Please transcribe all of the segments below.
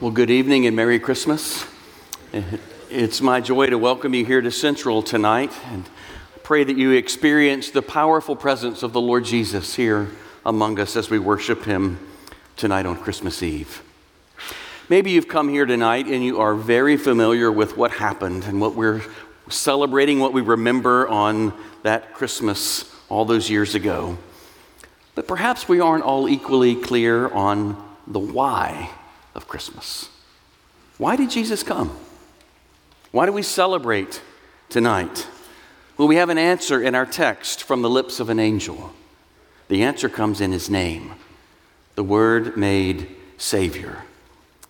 Well, good evening and Merry Christmas. It's my joy to welcome you here to Central tonight and pray that you experience the powerful presence of the Lord Jesus here among us as we worship Him tonight on Christmas Eve. Maybe you've come here tonight and you are very familiar with what happened and what we're celebrating, what we remember on that Christmas all those years ago. But perhaps we aren't all equally clear on the why of Christmas. Why did Jesus come? Why do we celebrate tonight? Well, we have an answer in our text from the lips of an angel. The answer comes in his name, the Word made Savior.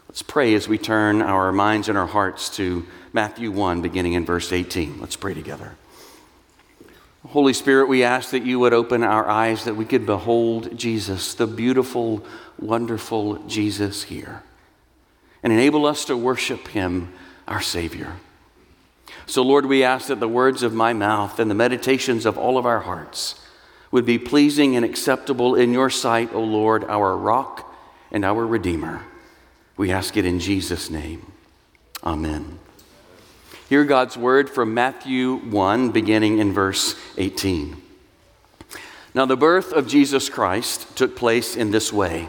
Let's pray as we turn our minds and our hearts to Matthew 1, beginning in verse 18. Let's pray together. Holy Spirit, we ask that you would open our eyes that we could behold Jesus, the beautiful, wonderful Jesus here and enable us to worship Him, our Savior. So, Lord, we ask that the words of my mouth and the meditations of all of our hearts would be pleasing and acceptable in your sight, O Lord, our rock and our Redeemer. We ask it in Jesus' name. Amen. Hear God's word from Matthew 1, beginning in verse 18. Now, the birth of Jesus Christ took place in this way.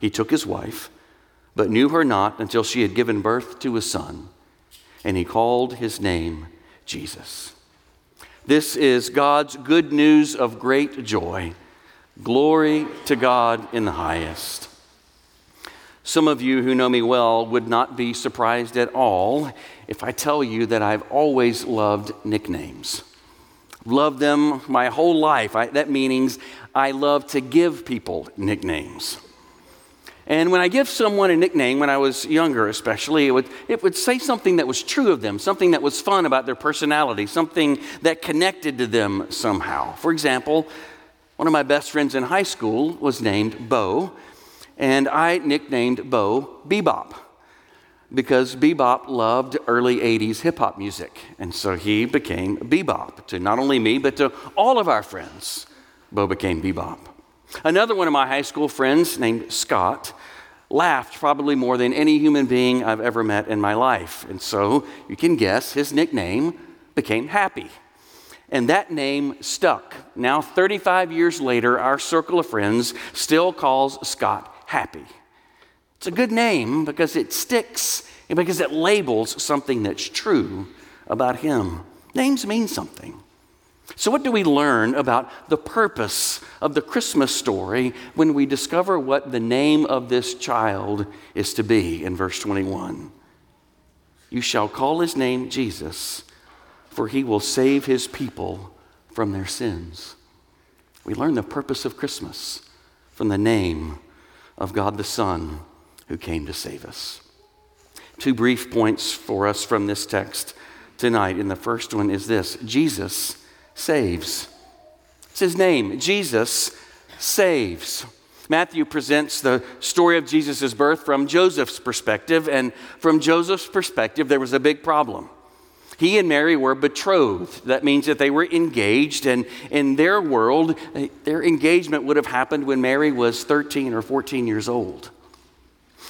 He took his wife, but knew her not until she had given birth to a son, and he called his name Jesus. This is God's good news of great joy. Glory to God in the highest. Some of you who know me well would not be surprised at all if I tell you that I've always loved nicknames. Loved them my whole life. I, that means I love to give people nicknames. And when I give someone a nickname, when I was younger especially, it would, it would say something that was true of them, something that was fun about their personality, something that connected to them somehow. For example, one of my best friends in high school was named Bo, and I nicknamed Bo Bebop because Bebop loved early 80s hip hop music. And so he became Bebop to not only me, but to all of our friends. Bo became Bebop. Another one of my high school friends named Scott laughed probably more than any human being I've ever met in my life. And so you can guess his nickname became Happy. And that name stuck. Now, 35 years later, our circle of friends still calls Scott Happy. It's a good name because it sticks and because it labels something that's true about him. Names mean something. So, what do we learn about the purpose of the Christmas story when we discover what the name of this child is to be in verse 21? You shall call his name Jesus, for he will save his people from their sins. We learn the purpose of Christmas from the name of God the Son who came to save us. Two brief points for us from this text tonight. And the first one is this Jesus saves. It's his name. Jesus saves. Matthew presents the story of Jesus' birth from Joseph's perspective, and from Joseph's perspective, there was a big problem. He and Mary were betrothed. That means that they were engaged, and in their world, their engagement would have happened when Mary was 13 or 14 years old.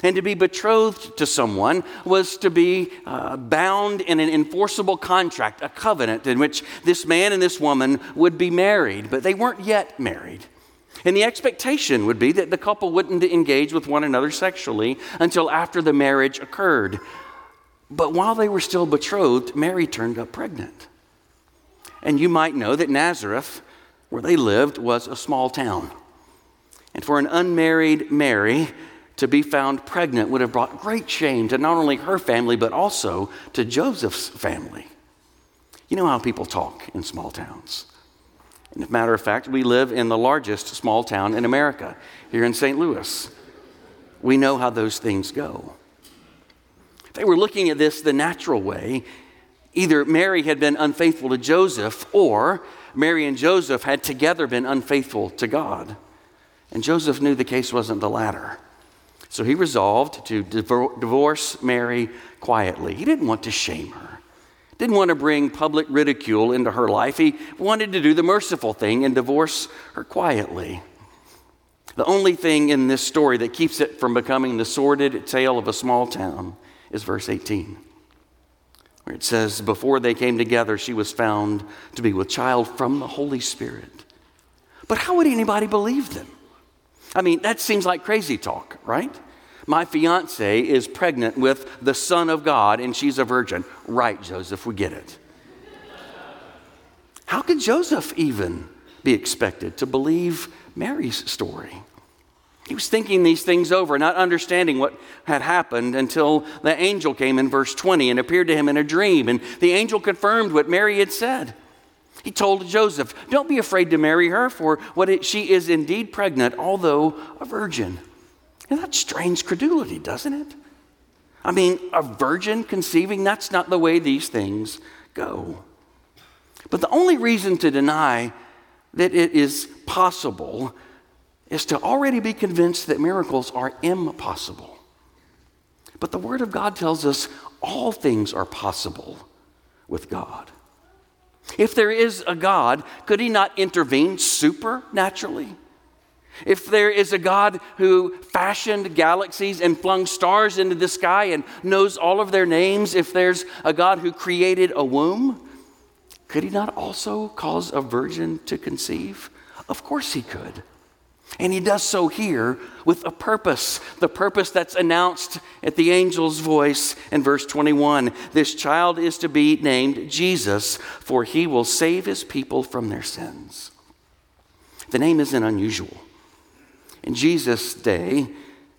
And to be betrothed to someone was to be uh, bound in an enforceable contract, a covenant in which this man and this woman would be married, but they weren't yet married. And the expectation would be that the couple wouldn't engage with one another sexually until after the marriage occurred. But while they were still betrothed, Mary turned up pregnant. And you might know that Nazareth, where they lived, was a small town. And for an unmarried Mary to be found pregnant would have brought great shame to not only her family, but also to Joseph's family. You know how people talk in small towns. And as a matter of fact, we live in the largest small town in America, here in St. Louis. We know how those things go. If they were looking at this the natural way, either Mary had been unfaithful to Joseph or Mary and Joseph had together been unfaithful to God. And Joseph knew the case wasn't the latter. So he resolved to divorce Mary quietly. He didn't want to shame her, didn't want to bring public ridicule into her life. He wanted to do the merciful thing and divorce her quietly. The only thing in this story that keeps it from becoming the sordid tale of a small town is verse 18, where it says, Before they came together, she was found to be with child from the Holy Spirit. But how would anybody believe them? I mean, that seems like crazy talk, right? My fiance is pregnant with the Son of God and she's a virgin. Right, Joseph, we get it. How could Joseph even be expected to believe Mary's story? He was thinking these things over, not understanding what had happened until the angel came in verse 20 and appeared to him in a dream. And the angel confirmed what Mary had said. He told Joseph, Don't be afraid to marry her, for what it, she is indeed pregnant, although a virgin. And that's strange credulity, doesn't it? I mean, a virgin conceiving, that's not the way these things go. But the only reason to deny that it is possible is to already be convinced that miracles are impossible. But the Word of God tells us all things are possible with God. If there is a God, could he not intervene supernaturally? If there is a God who fashioned galaxies and flung stars into the sky and knows all of their names, if there's a God who created a womb, could he not also cause a virgin to conceive? Of course he could. And he does so here with a purpose, the purpose that's announced at the angel's voice in verse 21. This child is to be named Jesus, for he will save his people from their sins. The name isn't unusual. In Jesus' day,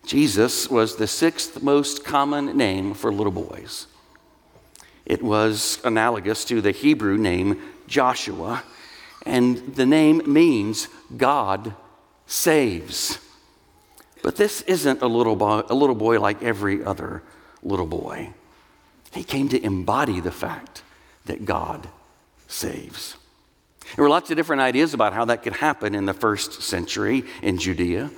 Jesus was the sixth most common name for little boys. It was analogous to the Hebrew name Joshua, and the name means God saves. But this isn't a little boy, a little boy like every other little boy. He came to embody the fact that God saves. There were lots of different ideas about how that could happen in the first century in Judea.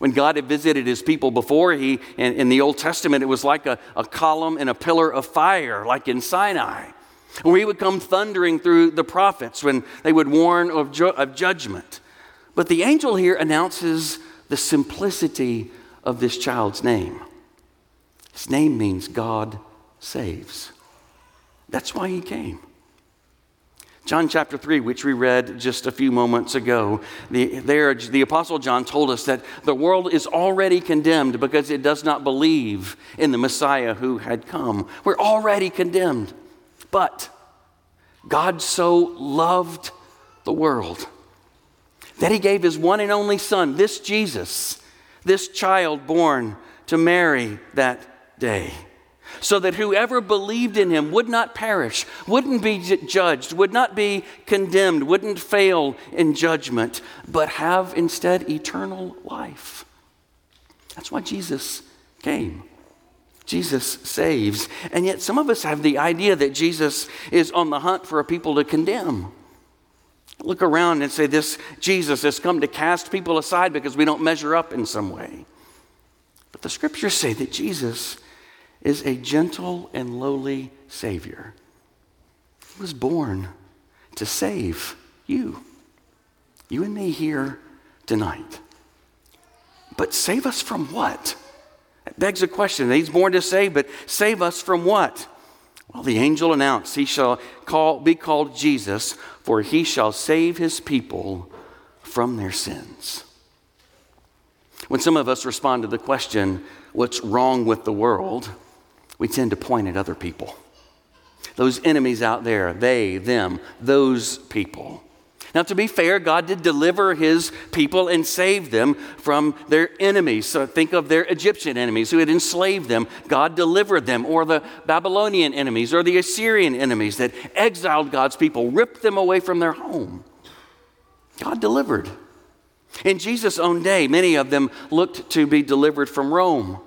When God had visited his people before, he, in, in the Old Testament, it was like a, a column and a pillar of fire, like in Sinai. Where he would come thundering through the prophets when they would warn of, ju- of judgment. But the angel here announces the simplicity of this child's name. His name means God saves. That's why he came. John chapter 3, which we read just a few moments ago, the, there, the Apostle John told us that the world is already condemned because it does not believe in the Messiah who had come. We're already condemned. But God so loved the world that he gave his one and only son, this Jesus, this child born to Mary that day, so that whoever believed in him would not perish, wouldn't be judged, would not be condemned, wouldn't fail in judgment, but have instead eternal life. That's why Jesus came. Jesus saves. And yet, some of us have the idea that Jesus is on the hunt for a people to condemn look around and say, This Jesus has come to cast people aside because we don't measure up in some way. But the scriptures say that Jesus is a gentle and lowly Savior. He was born to save you, you and me here tonight. But save us from what? That begs a question. He's born to save, but save us from what? Well, the angel announced, He shall call, be called Jesus, for he shall save his people from their sins. When some of us respond to the question, What's wrong with the world? we tend to point at other people. Those enemies out there, they, them, those people. Now, to be fair, God did deliver his people and save them from their enemies. So think of their Egyptian enemies who had enslaved them. God delivered them, or the Babylonian enemies, or the Assyrian enemies that exiled God's people, ripped them away from their home. God delivered. In Jesus' own day, many of them looked to be delivered from Rome,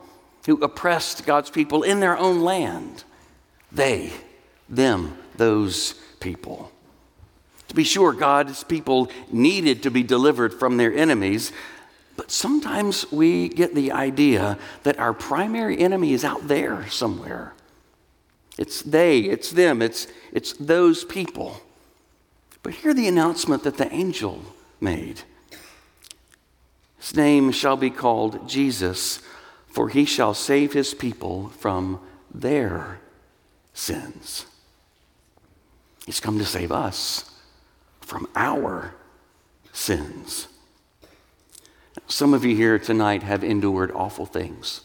who oppressed God's people in their own land. They, them, those people. Be sure, God's people needed to be delivered from their enemies, but sometimes we get the idea that our primary enemy is out there somewhere. It's they, it's them, it's, it's those people. But hear the announcement that the angel made His name shall be called Jesus, for he shall save his people from their sins. He's come to save us from our sins. Some of you here tonight have endured awful things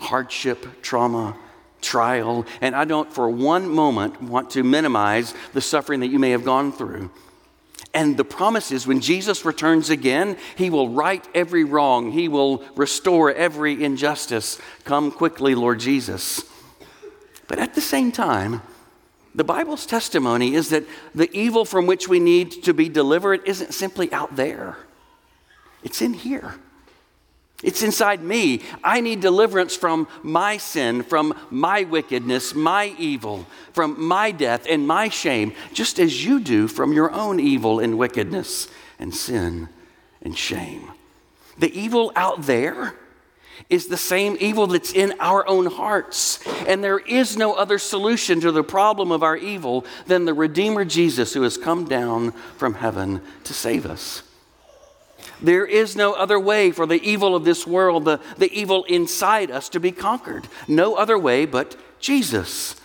hardship, trauma, trial, and I don't for one moment want to minimize the suffering that you may have gone through. And the promise is when Jesus returns again, he will right every wrong, he will restore every injustice. Come quickly, Lord Jesus. But at the same time, the Bible's testimony is that the evil from which we need to be delivered isn't simply out there, it's in here. It's inside me. I need deliverance from my sin, from my wickedness, my evil, from my death and my shame, just as you do from your own evil and wickedness and sin and shame. The evil out there is the same evil that's in our own hearts. And there is no other solution to the problem of our evil than the Redeemer Jesus who has come down from heaven to save us. There is no other way for the evil of this world, the, the evil inside us, to be conquered. No other way but Jesus,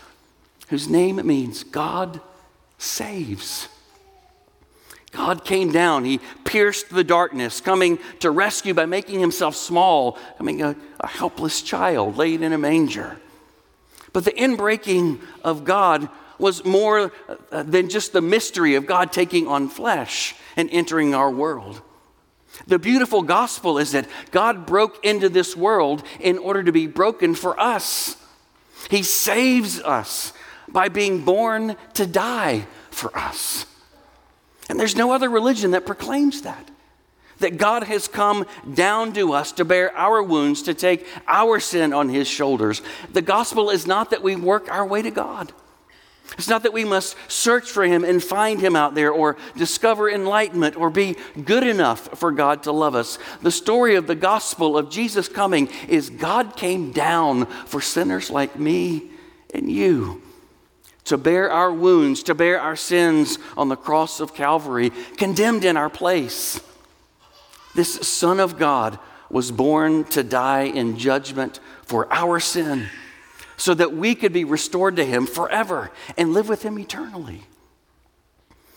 whose name means God saves. God came down. He pierced the darkness, coming to rescue by making himself small, coming a, a helpless child laid in a manger. But the inbreaking of God was more uh, than just the mystery of God taking on flesh and entering our world. The beautiful gospel is that God broke into this world in order to be broken for us. He saves us by being born to die for us. And there's no other religion that proclaims that. That God has come down to us to bear our wounds, to take our sin on his shoulders. The gospel is not that we work our way to God. It's not that we must search for him and find him out there or discover enlightenment or be good enough for God to love us. The story of the gospel of Jesus coming is God came down for sinners like me and you to bear our wounds, to bear our sins on the cross of Calvary, condemned in our place. This Son of God was born to die in judgment for our sin so that we could be restored to Him forever and live with Him eternally.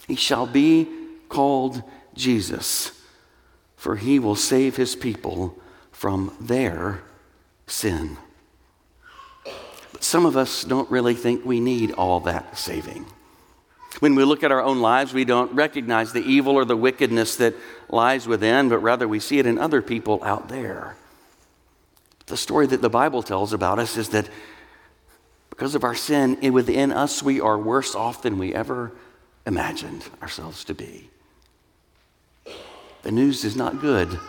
He shall be called Jesus, for He will save His people from their sin. But some of us don't really think we need all that saving. When we look at our own lives, we don't recognize the evil or the wickedness that lies within, but rather we see it in other people out there. The story that the Bible tells about us is that because of our sin within us, we are worse off than we ever imagined ourselves to be. The news is not good.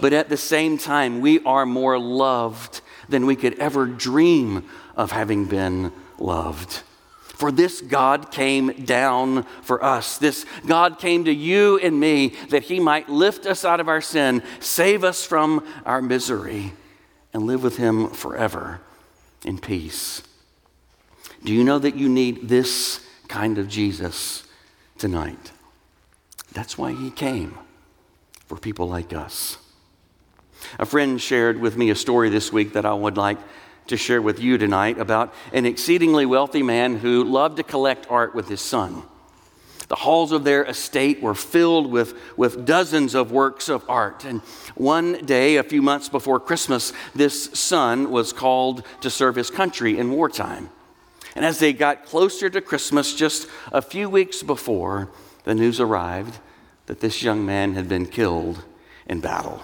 But at the same time, we are more loved than we could ever dream of having been loved. For this God came down for us. This God came to you and me that he might lift us out of our sin, save us from our misery, and live with him forever in peace. Do you know that you need this kind of Jesus tonight? That's why he came for people like us. A friend shared with me a story this week that I would like to share with you tonight about an exceedingly wealthy man who loved to collect art with his son. The halls of their estate were filled with, with dozens of works of art. And one day, a few months before Christmas, this son was called to serve his country in wartime. And as they got closer to Christmas, just a few weeks before, the news arrived that this young man had been killed in battle.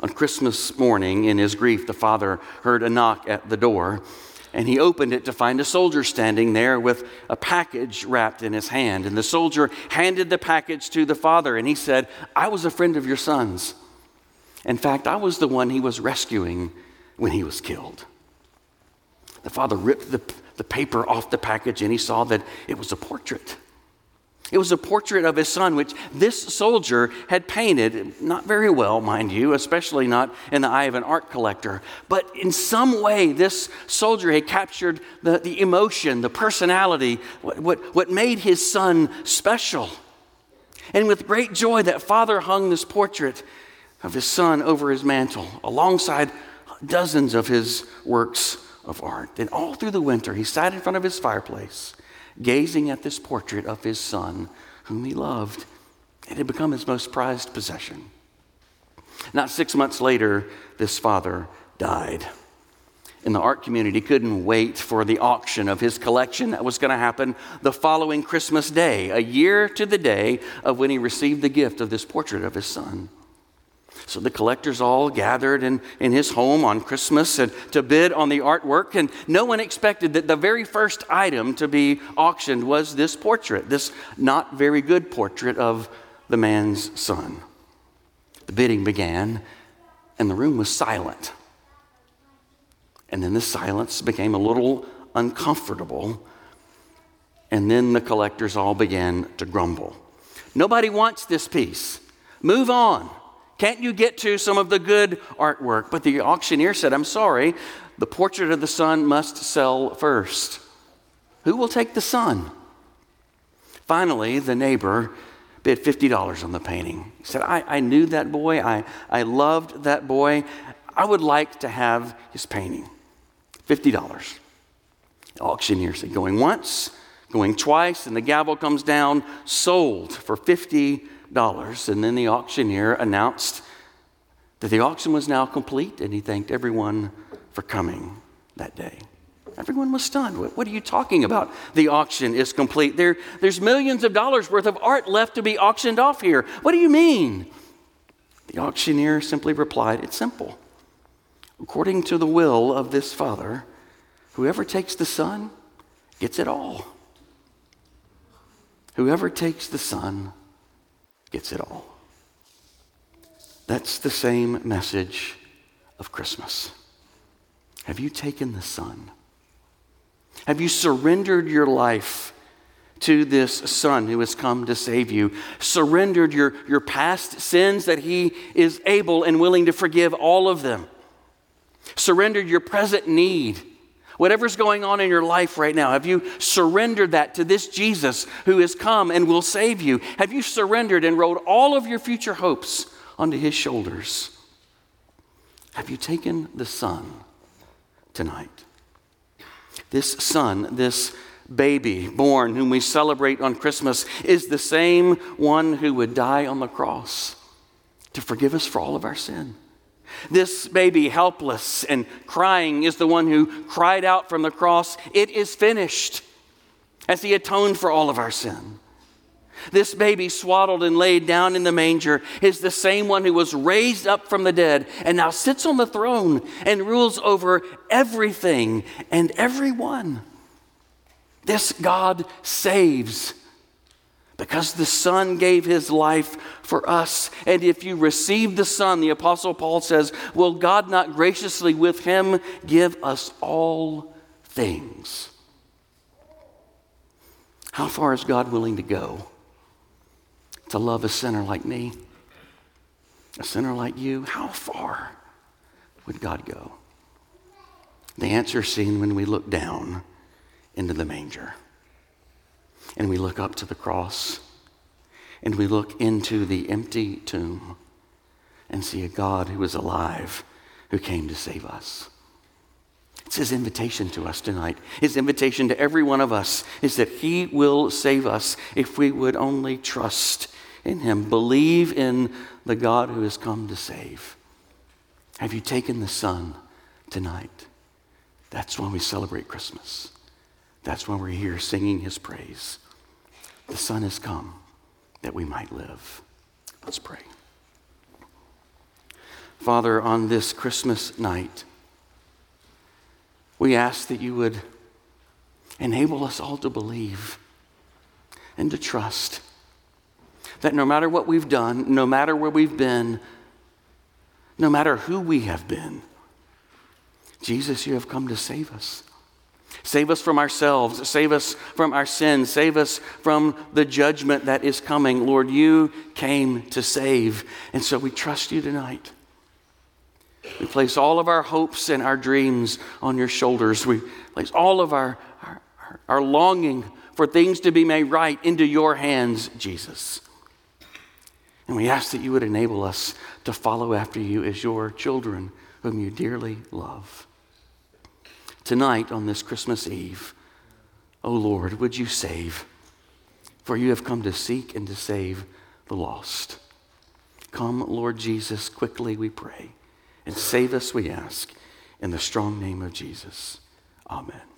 On Christmas morning, in his grief, the father heard a knock at the door, and he opened it to find a soldier standing there with a package wrapped in his hand. And the soldier handed the package to the father, and he said, I was a friend of your son's. In fact, I was the one he was rescuing when he was killed. The father ripped the, the paper off the package, and he saw that it was a portrait. It was a portrait of his son, which this soldier had painted, not very well, mind you, especially not in the eye of an art collector. But in some way, this soldier had captured the, the emotion, the personality, what, what, what made his son special. And with great joy, that father hung this portrait of his son over his mantle, alongside dozens of his works of art. And all through the winter, he sat in front of his fireplace gazing at this portrait of his son, whom he loved. It had become his most prized possession. Not six months later, this father died. In the art community, couldn't wait for the auction of his collection that was going to happen the following Christmas Day, a year to the day of when he received the gift of this portrait of his son. So the collectors all gathered in, in his home on Christmas and to bid on the artwork, and no one expected that the very first item to be auctioned was this portrait, this not very good portrait of the man's son. The bidding began, and the room was silent. And then the silence became a little uncomfortable, and then the collectors all began to grumble. Nobody wants this piece. Move on. Can't you get to some of the good artwork? But the auctioneer said, I'm sorry, the portrait of the son must sell first. Who will take the son? Finally, the neighbor bid $50 on the painting. He said, I, I knew that boy. I, I loved that boy. I would like to have his painting. $50. The auctioneer said, going once, going twice, and the gavel comes down, sold for 50 dollars. And then the auctioneer announced that the auction was now complete, and he thanked everyone for coming that day. Everyone was stunned. What, are you talking about? The auction is complete. There, there's millions of dollars worth of art left to be auctioned off here. What do you mean? The auctioneer simply replied, It's simple. According to the will of this Father, whoever takes the Son gets it all. Whoever takes the Son gets it all. That's the same message of Christmas. Have you taken the Son? Have you surrendered your life to this Son who has come to save you? Surrendered your, your past sins that He is able and willing to forgive all of them? Surrendered your present need Whatever's going on in your life right now, have you surrendered that to this Jesus who has come and will save you? Have you surrendered and rolled all of your future hopes onto his shoulders? Have you taken the Son tonight? This Son, this baby born, whom we celebrate on Christmas, is the same one who would die on the cross to forgive us for all of our sin. This baby, helpless and crying, is the one who cried out from the cross, It is finished, as he atoned for all of our sin. This baby, swaddled and laid down in the manger, is the same one who was raised up from the dead and now sits on the throne and rules over everything and everyone. This God saves because the Son gave his life for us. And if you receive the Son, the Apostle Paul says, will God not graciously with him give us all things? How far is God willing to go to love a sinner like me? A sinner like you? How far would God go? The answer is seen when we look down into the manger and we look up to the cross and we look into the empty tomb and see a God who is alive who came to save us. It's his invitation to us tonight. His invitation to every one of us is that he will save us if we would only trust in him, believe in the God who has come to save. Have you taken the Son tonight? That's when we celebrate Christmas. That's when we're here singing his praise. The Son has come that we might live. Let's pray. Father, on this Christmas night, we ask that you would enable us all to believe and to trust that no matter what we've done, no matter where we've been, no matter who we have been, Jesus, you have come to save us. Save us from ourselves. Save us from our sins. Save us from the judgment that is coming. Lord, you came to save. And so we trust you tonight. We place all of our hopes and our dreams on your shoulders. We place all of our, our, our longing for things to be made right into your hands, Jesus. And we ask that you would enable us to follow after you as your children whom you dearly love. Tonight, on this Christmas Eve, O oh Lord, would you save? For you have come to seek and to save the lost. Come, Lord Jesus, quickly, we pray. And save us, we ask, in the strong name of Jesus. Amen.